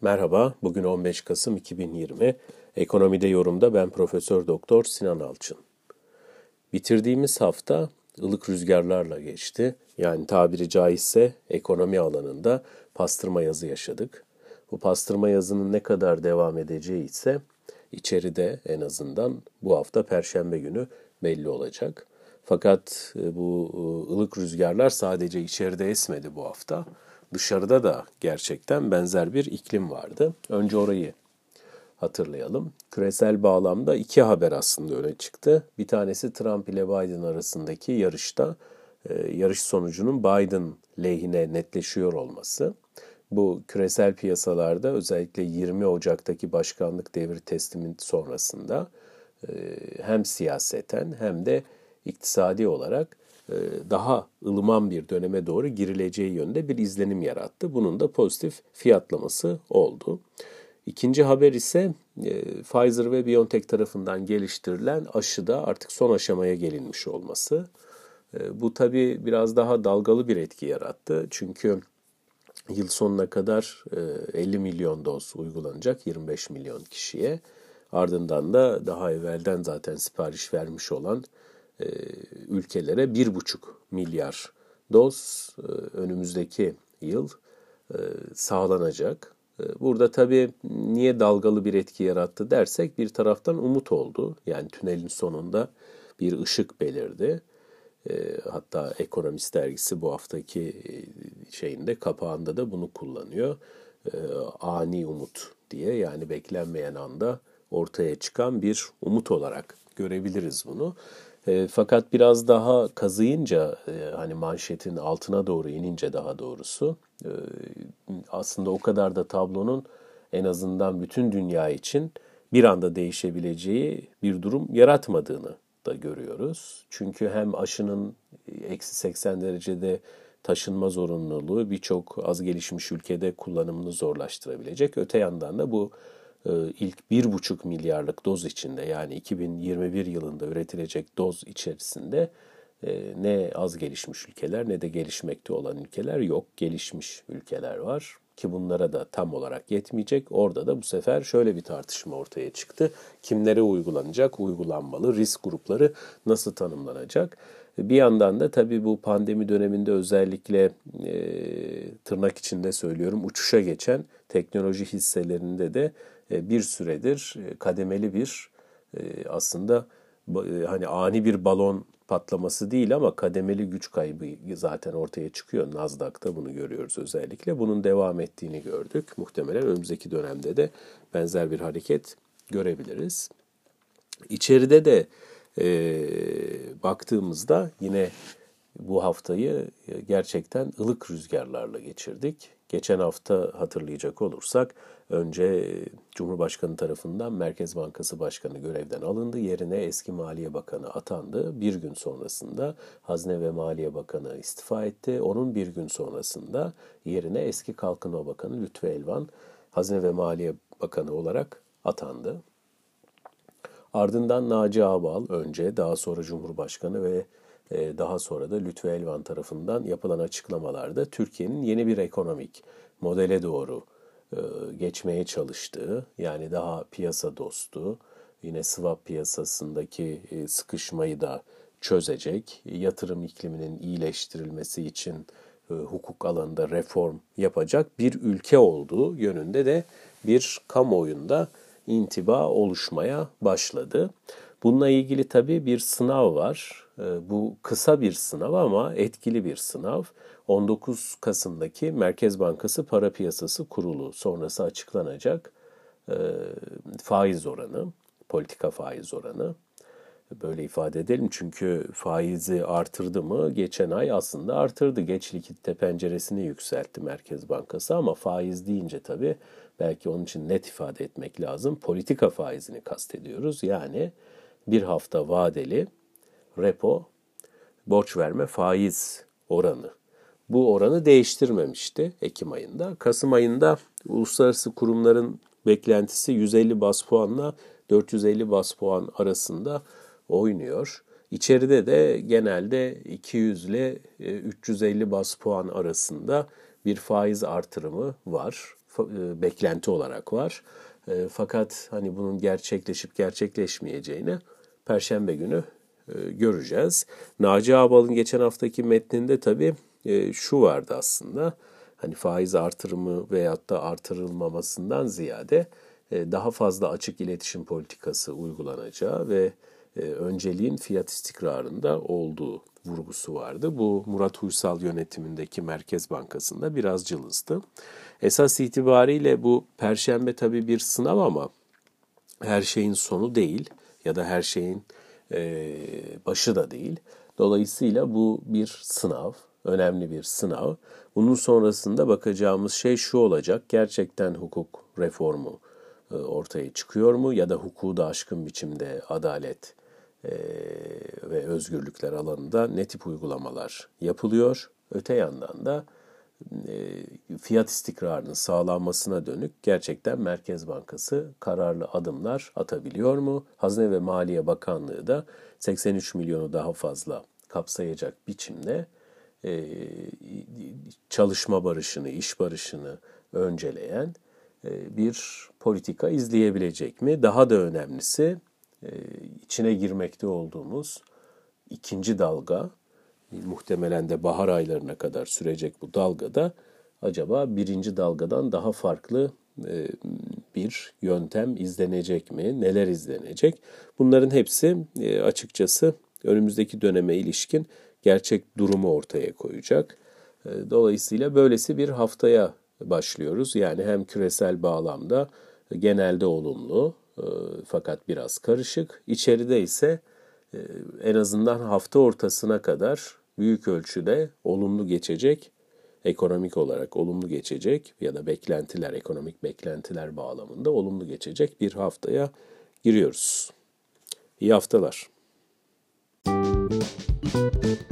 Merhaba, bugün 15 Kasım 2020. Ekonomide yorumda ben Profesör Doktor Sinan Alçın. Bitirdiğimiz hafta ılık rüzgarlarla geçti. Yani tabiri caizse ekonomi alanında pastırma yazı yaşadık. Bu pastırma yazının ne kadar devam edeceği ise içeride en azından bu hafta perşembe günü belli olacak. Fakat e, bu e, ılık rüzgarlar sadece içeride esmedi bu hafta dışarıda da gerçekten benzer bir iklim vardı. Önce orayı hatırlayalım. Küresel bağlamda iki haber aslında öne çıktı. Bir tanesi Trump ile Biden arasındaki yarışta e, yarış sonucunun Biden lehine netleşiyor olması. Bu küresel piyasalarda özellikle 20 Ocak'taki başkanlık devri teslimin sonrasında e, hem siyaseten hem de iktisadi olarak daha ılıman bir döneme doğru girileceği yönde bir izlenim yarattı. Bunun da pozitif fiyatlaması oldu. İkinci haber ise e, Pfizer ve BioNTech tarafından geliştirilen aşıda artık son aşamaya gelinmiş olması. E, bu tabi biraz daha dalgalı bir etki yarattı. Çünkü yıl sonuna kadar 50 milyon doz uygulanacak 25 milyon kişiye. Ardından da daha evvelden zaten sipariş vermiş olan e, ülkelere 1,5 milyar doz e, önümüzdeki yıl e, sağlanacak. Burada tabii niye dalgalı bir etki yarattı dersek bir taraftan umut oldu. Yani tünelin sonunda bir ışık belirdi. Hatta Ekonomist dergisi bu haftaki şeyinde kapağında da bunu kullanıyor. Ani umut diye yani beklenmeyen anda ortaya çıkan bir umut olarak görebiliriz bunu. E, fakat biraz daha kazıyınca e, hani manşetin altına doğru inince daha doğrusu e, aslında o kadar da tablonun en azından bütün dünya için bir anda değişebileceği bir durum yaratmadığını da görüyoruz. Çünkü hem aşının eksi 80 derecede taşınma zorunluluğu birçok az gelişmiş ülkede kullanımını zorlaştırabilecek. Öte yandan da bu ilk 1,5 milyarlık doz içinde yani 2021 yılında üretilecek doz içerisinde e, ne az gelişmiş ülkeler ne de gelişmekte olan ülkeler yok. Gelişmiş ülkeler var ki bunlara da tam olarak yetmeyecek. Orada da bu sefer şöyle bir tartışma ortaya çıktı. Kimlere uygulanacak, uygulanmalı, risk grupları nasıl tanımlanacak? Bir yandan da tabii bu pandemi döneminde özellikle e, tırnak içinde söylüyorum uçuşa geçen teknoloji hisselerinde de e, bir süredir e, kademeli bir e, aslında hani ani bir balon patlaması değil ama kademeli güç kaybı zaten ortaya çıkıyor. Nasdaq'ta bunu görüyoruz özellikle. Bunun devam ettiğini gördük. Muhtemelen önümüzdeki dönemde de benzer bir hareket görebiliriz. İçeride de e, baktığımızda yine bu haftayı gerçekten ılık rüzgarlarla geçirdik. Geçen hafta hatırlayacak olursak önce Cumhurbaşkanı tarafından Merkez Bankası Başkanı görevden alındı. Yerine eski Maliye Bakanı atandı. Bir gün sonrasında Hazine ve Maliye Bakanı istifa etti. Onun bir gün sonrasında yerine eski Kalkınma Bakanı Lütfü Elvan Hazine ve Maliye Bakanı olarak atandı. Ardından Naci Ağbal önce daha sonra Cumhurbaşkanı ve daha sonra da Lütfü Elvan tarafından yapılan açıklamalarda Türkiye'nin yeni bir ekonomik modele doğru e, geçmeye çalıştığı, yani daha piyasa dostu, yine swap piyasasındaki e, sıkışmayı da çözecek, yatırım ikliminin iyileştirilmesi için e, hukuk alanında reform yapacak bir ülke olduğu yönünde de bir kamuoyunda intiba oluşmaya başladı. Bununla ilgili tabii bir sınav var. Ee, bu kısa bir sınav ama etkili bir sınav. 19 Kasım'daki Merkez Bankası Para Piyasası Kurulu sonrası açıklanacak ee, faiz oranı, politika faiz oranı. Böyle ifade edelim çünkü faizi artırdı mı? Geçen ay aslında artırdı. Geç likitte penceresini yükseltti Merkez Bankası ama faiz deyince tabii belki onun için net ifade etmek lazım. Politika faizini kastediyoruz. Yani bir hafta vadeli repo borç verme faiz oranı. Bu oranı değiştirmemişti Ekim ayında. Kasım ayında uluslararası kurumların beklentisi 150 bas puanla 450 bas puan arasında oynuyor. İçeride de genelde 200 ile 350 bas puan arasında bir faiz artırımı var. e, beklenti olarak var. E, fakat hani bunun gerçekleşip gerçekleşmeyeceğini Perşembe günü e, göreceğiz. Naci Ağbal'ın geçen haftaki metninde tabii e, şu vardı aslında. Hani faiz artırımı veyahut da artırılmamasından ziyade e, daha fazla açık iletişim politikası uygulanacağı ve e, önceliğin fiyat istikrarında olduğu vurgusu vardı. Bu Murat Uysal yönetimindeki Merkez Bankası'nda biraz cılızdı. Esas itibariyle bu perşembe tabii bir sınav ama her şeyin sonu değil ya da her şeyin e, başı da değil. Dolayısıyla bu bir sınav, önemli bir sınav. Bunun sonrasında bakacağımız şey şu olacak. Gerçekten hukuk reformu e, ortaya çıkıyor mu ya da hukuku da aşkın biçimde adalet e, ve özgürlükler alanında ne tip uygulamalar yapılıyor. Öte yandan da fiyat istikrarının sağlanmasına dönük gerçekten Merkez Bankası kararlı adımlar atabiliyor mu? Hazine ve Maliye Bakanlığı da 83 milyonu daha fazla kapsayacak biçimde e, çalışma barışını, iş barışını önceleyen e, bir politika izleyebilecek mi? Daha da önemlisi içine girmekte olduğumuz ikinci dalga muhtemelen de bahar aylarına kadar sürecek bu dalgada acaba birinci dalgadan daha farklı e, bir yöntem izlenecek mi? Neler izlenecek? Bunların hepsi e, açıkçası önümüzdeki döneme ilişkin gerçek durumu ortaya koyacak. E, dolayısıyla böylesi bir haftaya başlıyoruz. Yani hem küresel bağlamda genelde olumlu fakat biraz karışık. İçeride ise en azından hafta ortasına kadar büyük ölçüde olumlu geçecek, ekonomik olarak olumlu geçecek ya da beklentiler, ekonomik beklentiler bağlamında olumlu geçecek bir haftaya giriyoruz. İyi haftalar. Müzik